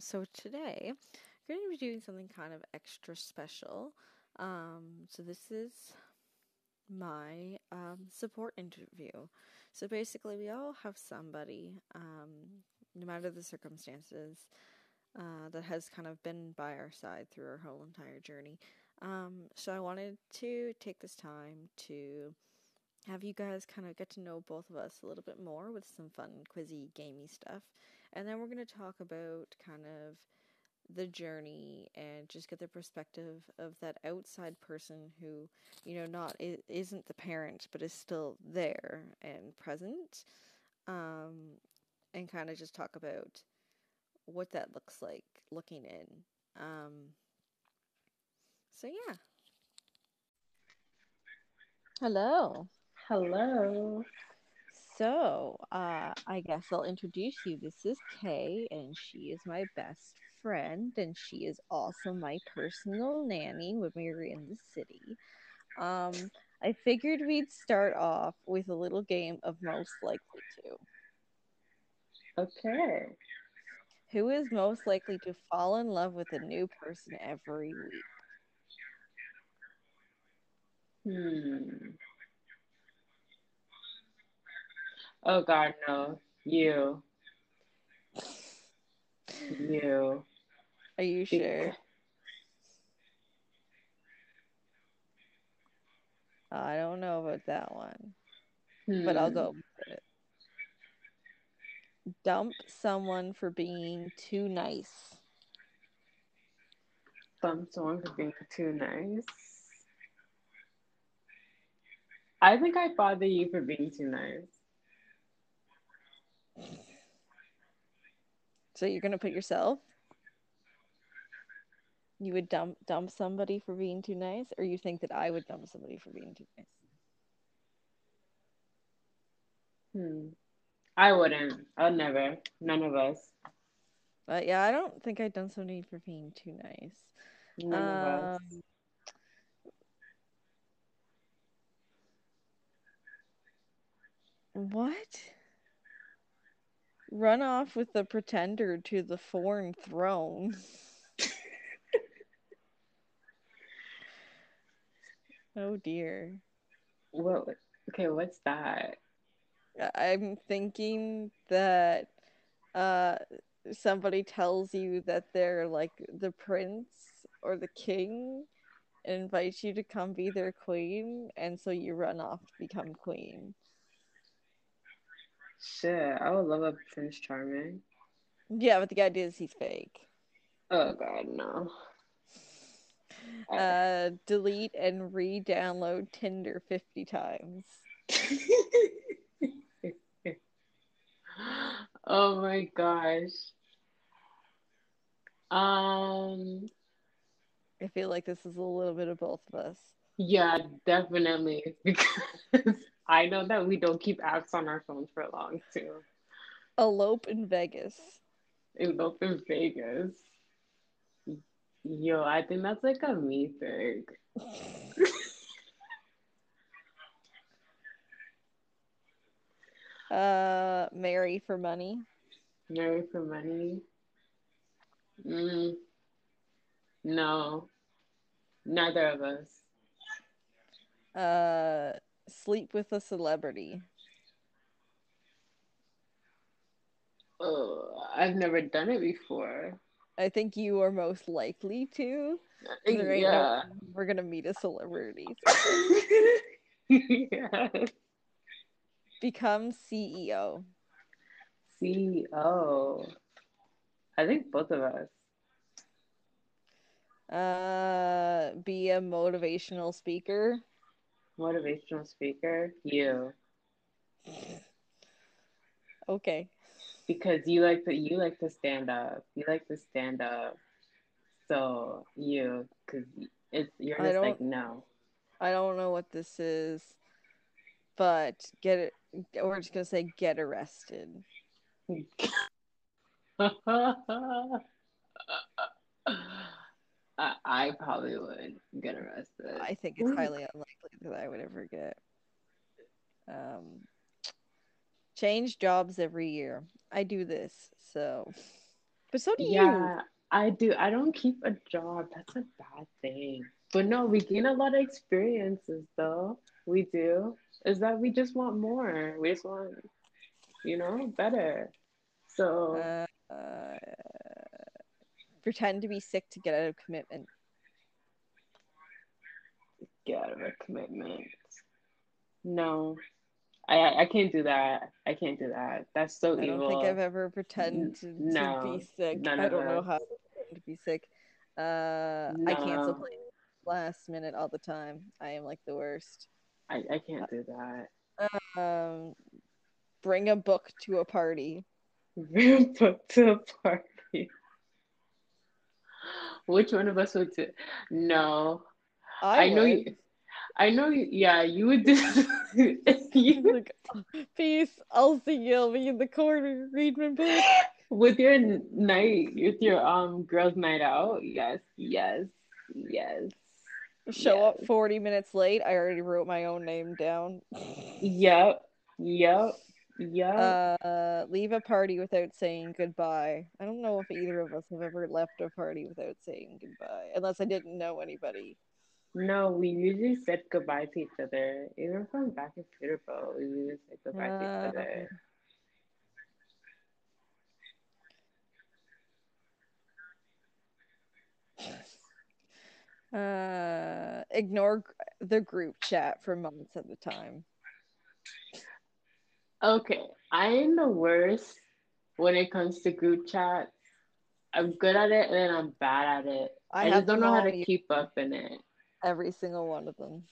so today I'm going to be doing something kind of extra special. Um, so this is my um, support interview. So basically, we all have somebody, um, no matter the circumstances, uh, that has kind of been by our side through our whole entire journey. Um, so I wanted to take this time to have you guys kind of get to know both of us a little bit more with some fun, quizzy, gamey stuff. And then we're going to talk about kind of the journey and just get the perspective of that outside person who, you know, not isn't the parent but is still there and present. Um, and kind of just talk about what that looks like looking in. Um, so yeah. Hello. Hello. So, uh, I guess I'll introduce you. This is Kay, and she is my best friend, and she is also my personal nanny when we were in the city. Um, I figured we'd start off with a little game of most likely to. Okay. Who is most likely to fall in love with a new person every week? Hmm. Oh God, no. You. You. Are you sure? I don't know about that one. Hmm. But I'll go hmm. with it. Dump someone for being too nice. Dump someone for being too nice. I think I bother you for being too nice. So you're gonna put yourself? You would dump dump somebody for being too nice, or you think that I would dump somebody for being too nice? Hmm. I wouldn't. I'd never. None of us. But yeah, I don't think I'd dump somebody for being too nice. None um, of us. What? Run off with the pretender to the foreign throne. oh dear. What? Okay, what's that? I'm thinking that uh somebody tells you that they're like the prince or the king and invites you to come be their queen and so you run off to become queen. Shit, I would love a Prince Charming. Yeah, but the idea is he's fake. Oh god, no. Uh, delete and re-download Tinder fifty times. oh my gosh. Um, I feel like this is a little bit of both of us. Yeah, definitely because I know that we don't keep apps on our phones for long too. Elope in Vegas. Elope in Vegas. Yo, I think that's like a me thing. uh, marry for money. Marry for money. Mm, no, neither of us. Uh, sleep with a celebrity? Oh, I've never done it before. I think you are most likely to. Right yeah. Now, we're gonna meet a celebrity. yeah. Become CEO. CEO. I think both of us. Uh, be a motivational speaker motivational speaker? You. Okay. Because you like to you like to stand up. You like to stand up. So you, because it's you're just like no. I don't know what this is, but get it. We're just gonna say get arrested. I, I probably would get arrested. I think it's highly unlikely that I would ever get. Um, change jobs every year. I do this, so. But so do yeah, you. Yeah, I do. I don't keep a job. That's a bad thing. But no, we gain a lot of experiences though. We do. Is that we just want more. We just want, you know, better. So uh, uh, pretend to be sick to get out of commitment. Get out of a commitment. No. I I can't do that. I can't do that. That's so evil. I don't think I've ever pretended to, no, to be sick. I don't know how to be sick. Uh, no. I cancel plans last minute all the time. I am like the worst. I, I can't do that. Um, bring a book to a party. Bring a book to a party. Which one of us would do? No, I, I know you. I know. You, yeah, you would do. you like, peace. I'll see you. I'll be in the corner. Read my book. With your night, with your um girls' night out. Yes, yes, yes. Show yes. up 40 minutes late. I already wrote my own name down. yep. Yep. Yep. Uh, leave a party without saying goodbye. I don't know if either of us have ever left a party without saying goodbye, unless I didn't know anybody. No, we usually said goodbye to each other. Even from back in Peterborough, we usually said goodbye uh, to each other. Uh, ignore the group chat for months at a time. Okay, I am the worst when it comes to group chats. I'm good at it and then I'm bad at it. I, I just don't know how to keep up in it. Every single one of them.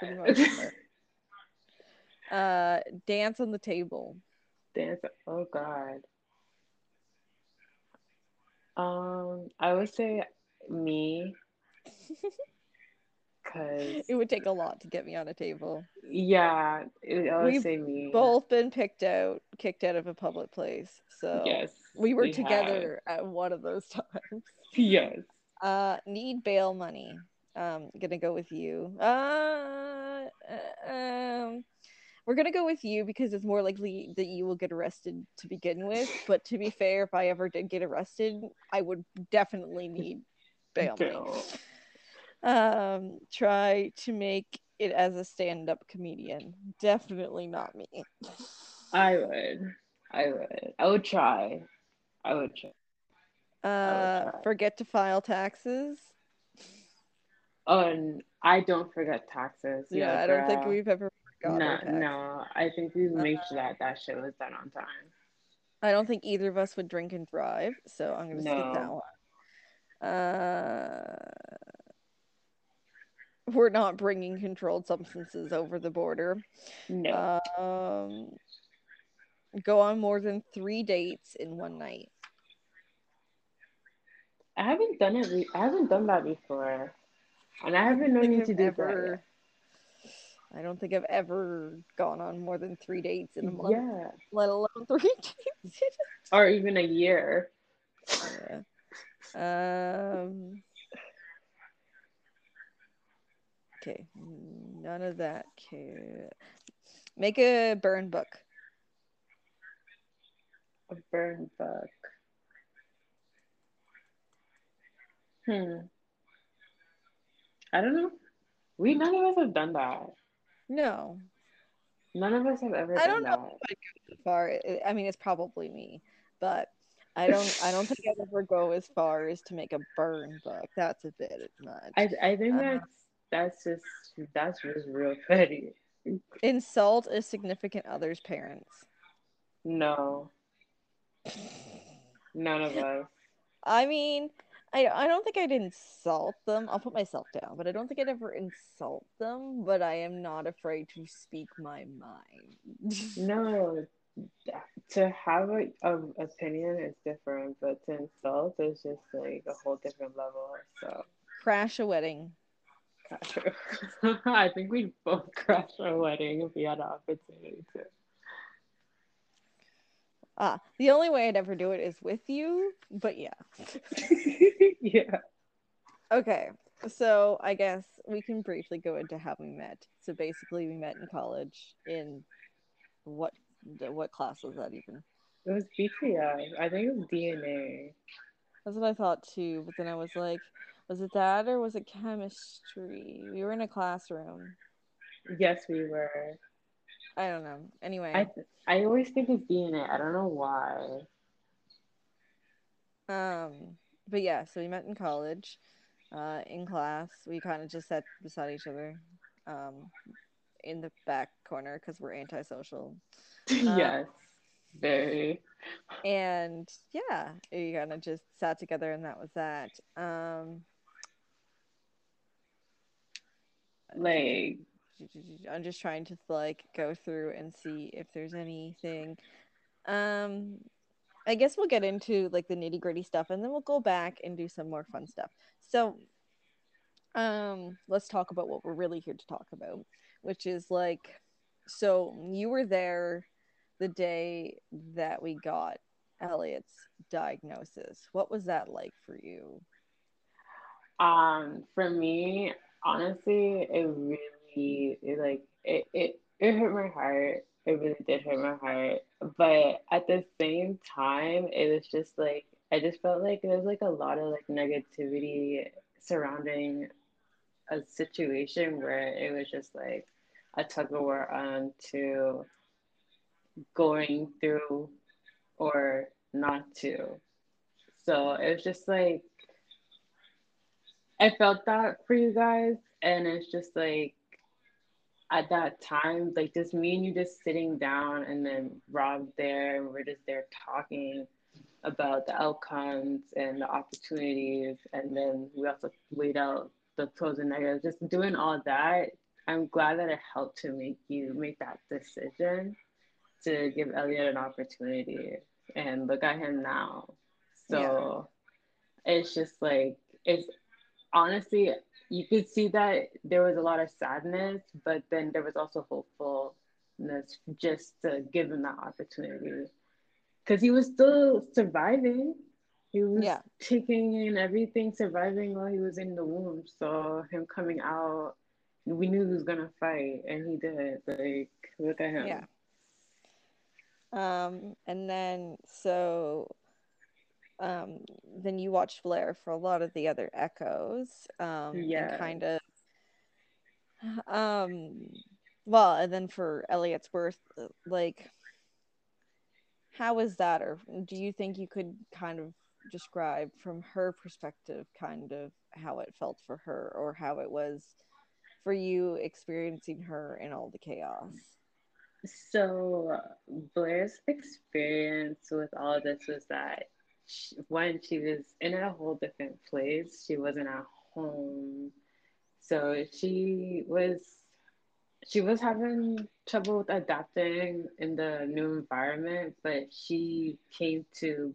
uh, dance on the table. Dance. Oh God. Um, I would say me Cause it would take a lot to get me on a table. Yeah, it, would We've me. Both been picked out, kicked out of a public place. So yes, we were we together have. at one of those times. Yes. Uh, need bail money. Um, gonna go with you. Uh, uh, um, we're gonna go with you because it's more likely that you will get arrested to begin with. But to be fair, if I ever did get arrested, I would definitely need bail. bail. money um, try to make it as a stand-up comedian. Definitely not me. I would. I would. I would try. I would try. Uh, try. forget to file taxes. And I don't forget taxes. Yeah, yeah I don't think we've ever. No, no. I think we made sure that that shit was done on time. I don't think either of us would drink and drive, so I'm gonna no. skip that one. Uh, we're not bringing controlled substances over the border. No. Um, go on more than three dates in one night. I haven't done it. I haven't done that before, and I haven't known you to do ever, that. I don't think I've ever gone on more than three dates in a month. Yeah. Let alone three dates. or even a year. Yeah. Um. Okay, none of that. Okay. Make a burn book. A burn book. Hmm. I don't know. We none of us have done that. No. None of us have ever. I don't know that. if I go far. I mean, it's probably me, but I don't. I don't think I'd ever go as far as to make a burn book. That's a bit much. I I think uh, that's that's just that's just real petty. Insult a significant other's parents. No. None of us. I mean, I I don't think I'd insult them. I'll put myself down, but I don't think I'd ever insult them. But I am not afraid to speak my mind. no, to have a, a opinion is different, but to insult is just like a whole different level. So crash a wedding. I think we'd both crash our wedding if we had an opportunity to. Ah, the only way I'd ever do it is with you, but yeah. yeah. Okay, so I guess we can briefly go into how we met. So basically, we met in college in what what class was that even? It was BTS. I think it was DNA. That's what I thought too. But then I was like, was it that or was it chemistry? We were in a classroom. Yes, we were. I don't know. Anyway, I I always think it's DNA. I don't know why. Um, but yeah, so we met in college, uh, in class. We kind of just sat beside each other, um, in the back corner because we're antisocial. yes, very. And yeah, we kind of just sat together, and that was that. Um, like I'm just trying to like go through and see if there's anything. Um, I guess we'll get into like the nitty gritty stuff, and then we'll go back and do some more fun stuff. So, um, let's talk about what we're really here to talk about, which is like, so you were there the day that we got Elliott's diagnosis. What was that like for you? Um, for me, honestly, it really it, like it, it it hurt my heart. It really did hurt my heart. But at the same time, it was just like I just felt like there was like a lot of like negativity surrounding a situation where it was just like a tug of war on to going through or not to. So it was just like I felt that for you guys, and it's just like at that time, like just me and you just sitting down, and then Rob there, and we're just there talking about the outcomes and the opportunities, and then we also laid out the pros and negatives. Just doing all that, I'm glad that it helped to make you make that decision to give Elliott an opportunity, and look at him now. So yeah. it's just like it's honestly, you could see that there was a lot of sadness, but then there was also hopefulness just to give him that opportunity. Because he was still surviving. He was yeah. taking in everything, surviving while he was in the womb. So him coming out, we knew he was gonna fight, and he did. Like, look at him. Yeah. Um, and then so um, then you watched Blair for a lot of the other echoes. Um, yeah. kind of. Um, well, and then for Elliott's birth, like, how was that, or do you think you could kind of describe from her perspective, kind of how it felt for her, or how it was for you experiencing her in all the chaos? So, Blair's experience with all this was that she, when she was in a whole different place, she wasn't at home. So she was she was having trouble with adapting in the new environment, but she came to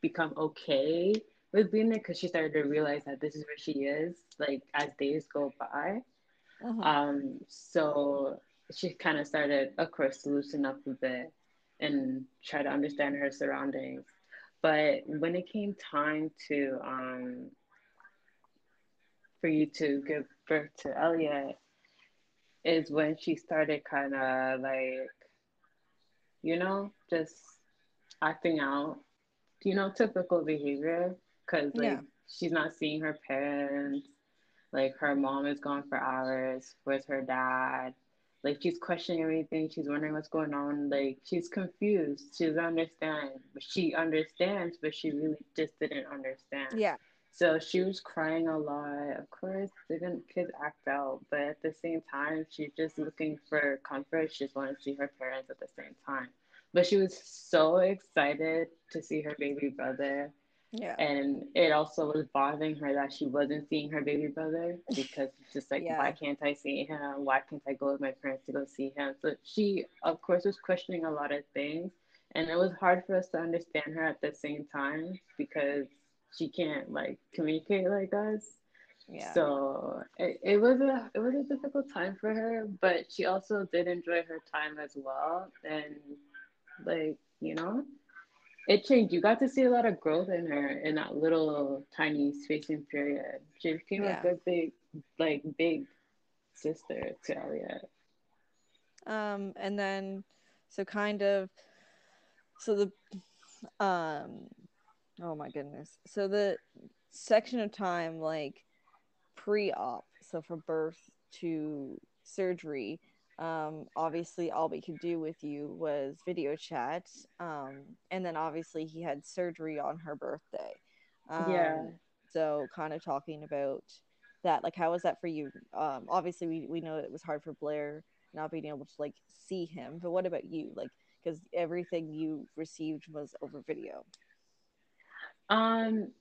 become okay with being there because she started to realize that this is where she is, like as days go by. Uh-huh. Um, so she kind of started, of course, to loosen up a bit and try to understand her surroundings. But when it came time to um, for you to give birth to Elliott, is when she started kind of like, you know, just acting out, you know, typical behavior. Cause like yeah. she's not seeing her parents, like her mom is gone for hours. Where's her dad? Like she's questioning everything. She's wondering what's going on. Like she's confused. She doesn't understand. But she understands, but she really just didn't understand. Yeah. So she was crying a lot. Of course, didn't kids act out, but at the same time, she's just looking for comfort. She just wanted to see her parents at the same time. But she was so excited to see her baby brother yeah. And it also was bothering her that she wasn't seeing her baby brother because it's just like, yeah. why can't I see him? Why can't I go with my parents to go see him? So she, of course, was questioning a lot of things. And it was hard for us to understand her at the same time because she can't like communicate like us. Yeah. So it, it was a it was a difficult time for her, but she also did enjoy her time as well. And like, you know, it changed. You got to see a lot of growth in her in that little tiny spacing period. She became yeah. a good big, like big sister to Elliott. Um, and then, so kind of, so the um oh my goodness so the section of time like pre-op so from birth to surgery um obviously all we could do with you was video chat um and then obviously he had surgery on her birthday. Um, Yeah. so kind of talking about that like how was that for you? Um obviously we, we know it was hard for blair not being able to like see him but what about you? Like because everything you received was over video. Um,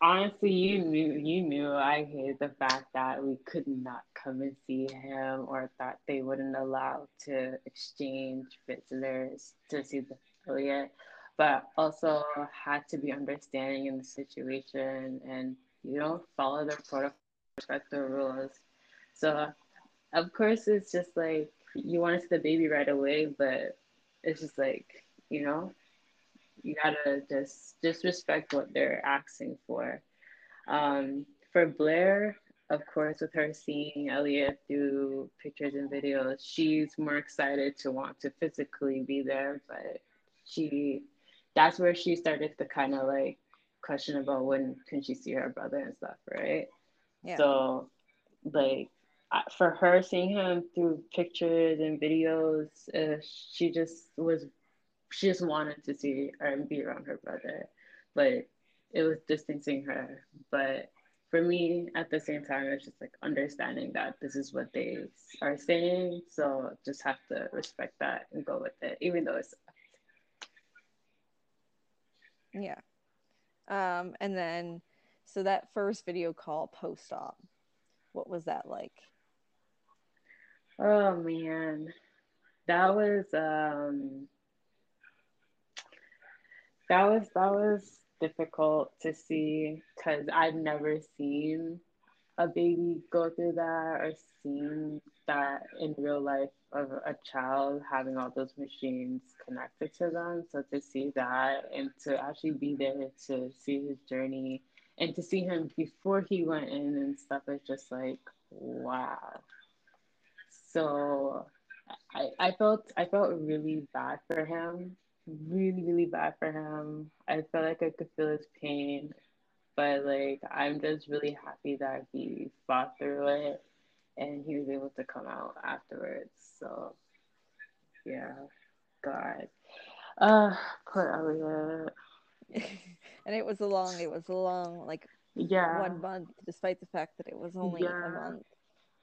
honestly, you knew you knew I hated the fact that we could not come and see him, or thought they wouldn't allow to exchange visitors to see the Elliott, but also had to be understanding in the situation and you know follow the protocol, respect the rules. So of course it's just like you want to see the baby right away, but it's just like you know you gotta just just respect what they're asking for. Um, for Blair, of course, with her seeing Elliott through pictures and videos, she's more excited to want to physically be there, but she that's where she started to kind of like question about when can she see her brother and stuff, right? yeah So like for her seeing him through pictures and videos, uh, she just was she just wanted to see her and be around her brother, but it was distancing her. But for me, at the same time, it's just like understanding that this is what they are saying, so just have to respect that and go with it, even though it's yeah. Um and then so that first video call post-op what was that like? Oh man, that was um that was that was difficult to see because I've never seen a baby go through that or seen that in real life of a child having all those machines connected to them. So to see that and to actually be there to see his journey and to see him before he went in and stuff is just like wow. So I, I felt I felt really bad for him. Really, really bad for him. I felt like I could feel his pain but like I'm just really happy that he fought through it and he was able to come out afterwards. So yeah, God. Uh poor Elliott. and it was a long it was a long like Yeah, one month despite the fact that it was only a month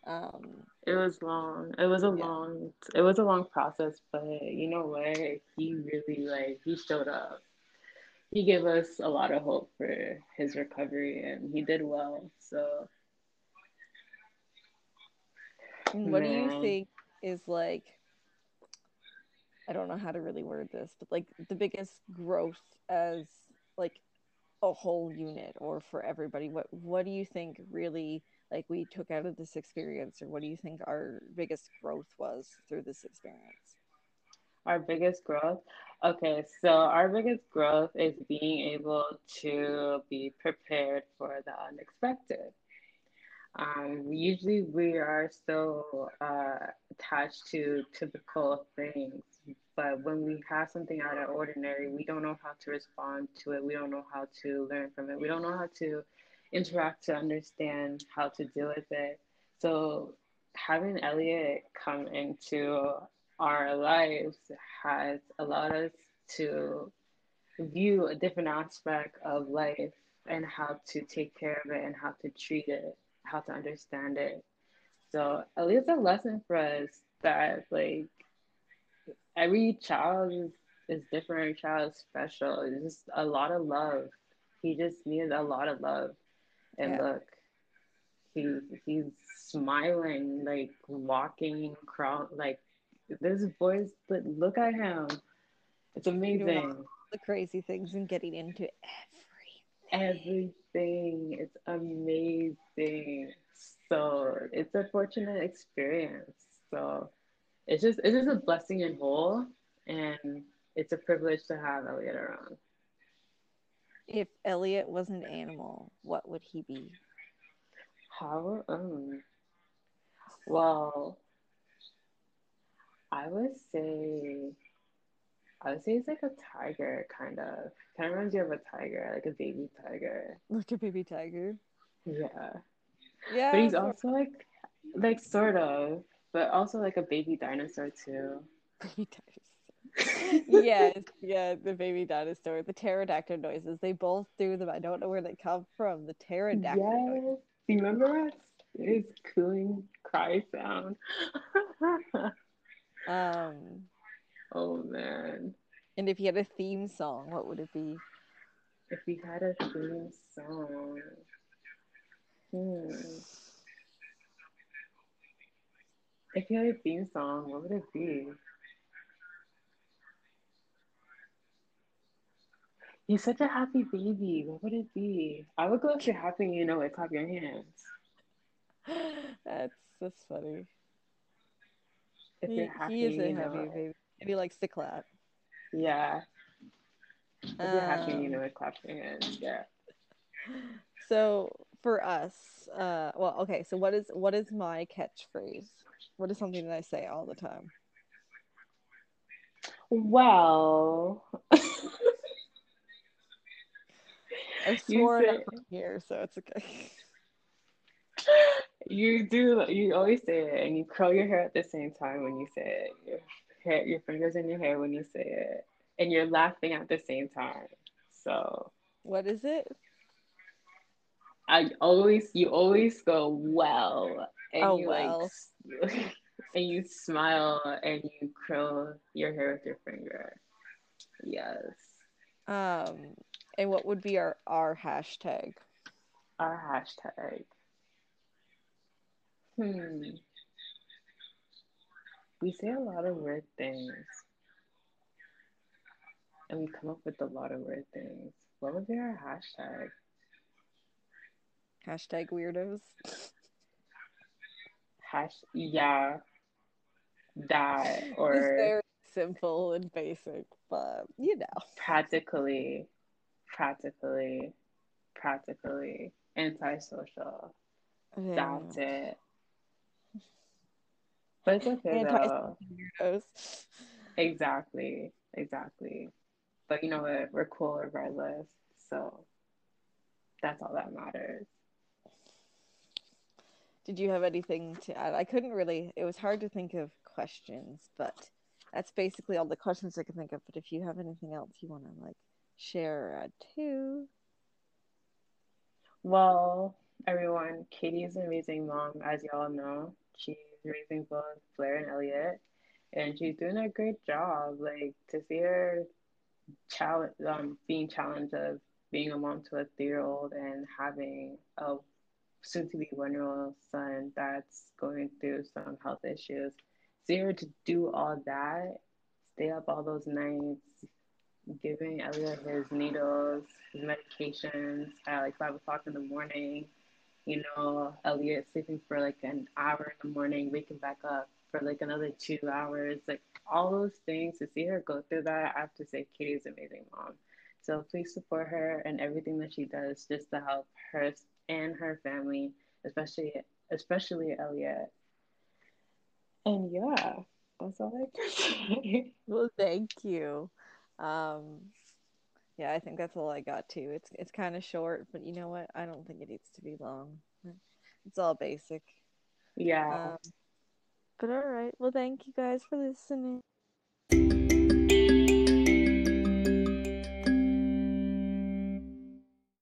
um It was long. It was a yeah long it was a long process, but you know what? He really like he showed up. He gave us a lot of hope for his recovery and he did well. So what do you think is like i don't know how to really word this but like the biggest growth as like a whole unit or for everybody what what do you think really like we took out of this experience or what do you think our biggest growth was through this experience Our biggest growth. Okay, so our biggest growth is being able to be prepared for the unexpected. Um, usually we are so uh, attached to typical things, but when we have something out of ordinary, we don't know how to respond to it. We don't know how to learn from it. We don't know how to interact to understand how to deal with it. So having Elliott come into our lives has allowed us to view a different aspect of life and how to take care of it and how to treat it, how to understand it. So least a lesson for us that like every child is, is different, every child is special. It's just a lot of love. He just needed a lot of love. And yeah look, he he's smiling, like walking, crawl like this voice, but look at him. It's amazing. the crazy things and getting into everything. Everything. It's amazing. So it's a fortunate experience. So it's just it's just a blessing in whole and it's a privilege to have Elliott around. If elliott was an animal what would he be How um well I would say I would say he's like a tiger, kind of. Kind of reminds you of a tiger, like a baby tiger. Like a baby tiger. Yeah. Yeah. But he's also like, like sort of, but also like a baby dinosaur too. baby dinosaur. Yes, yeah, the baby dinosaur, the pterodactyl noises. They both do them. I don't know where they come from. The pterodactyl. Yes. noises. Remember us? His cooing cry sound. Um, oh man. and if you had a theme song, what would it be? If we had a theme song. Hmm. If you had a theme song, what would it be? You're such a happy baby. What would it be? I would go if you're happy and you know it, clap your hands. that's that's funny. If He, you're happy, he is you a know happy baby. He likes to clap. Yeah. If you're happy you Um, know it, clap your hands. Yeah. So for us, uh, well, okay. So what is what is my catchphrase? What is something that I say all the time? Well, I've sworn say- from here, so it's okay. you do. You always say it, and you curl your hair at the same time when you say it. Your hair, your fingers in your hair when you say it, and you're laughing at the same time. So What is it? I always, you always go well, and Oh, you well. like, and you smile and you curl your hair with your finger. Yes, Um, and what would be our our hashtag? our hashtag. Hmm. We say a lot of weird things. And we come up with a lot of weird things. What would be our hashtag? Hashtag weirdos. Hash yeah. That It's or very simple and basic, but you know. practically, practically, practically antisocial. Very That's it. But it's okay though. Weirdos. Exactly, exactly. But you know what? We're cool regardless. So that's all that matters. Did you have anything to add? I couldn't really. It was hard to think of questions, but that's basically all the questions I could think of. But if you have anything else you want to like add too, Well, everyone, Katie is an amazing mom, as y'all know. She's raising both Blair and Elliott, and she's doing a great job. Like to see her challenge, um, being challenged of being a mom to a three-year-old and having a soon-to-be one-year-old son that's going through some health issues. See her to do all that, stay up all those nights, giving Elliott his needles, his medications at like five o'clock in the morning. You know, Elliott sleeping for like an hour in the morning, waking back up for like another two hours. Like all those things to see her go through that, I have to say Katie's amazing mom. So please support her and everything that she does just to help her and her family, especially especially Elliott. And yeah, that's all I can say. well, thank you. Um, yeah, I think that's all I got too. It's it's kind of short, but you know what? I don't think it needs to be long. It's all basic. Yeah. Um, but all right. Well, thank you guys for listening.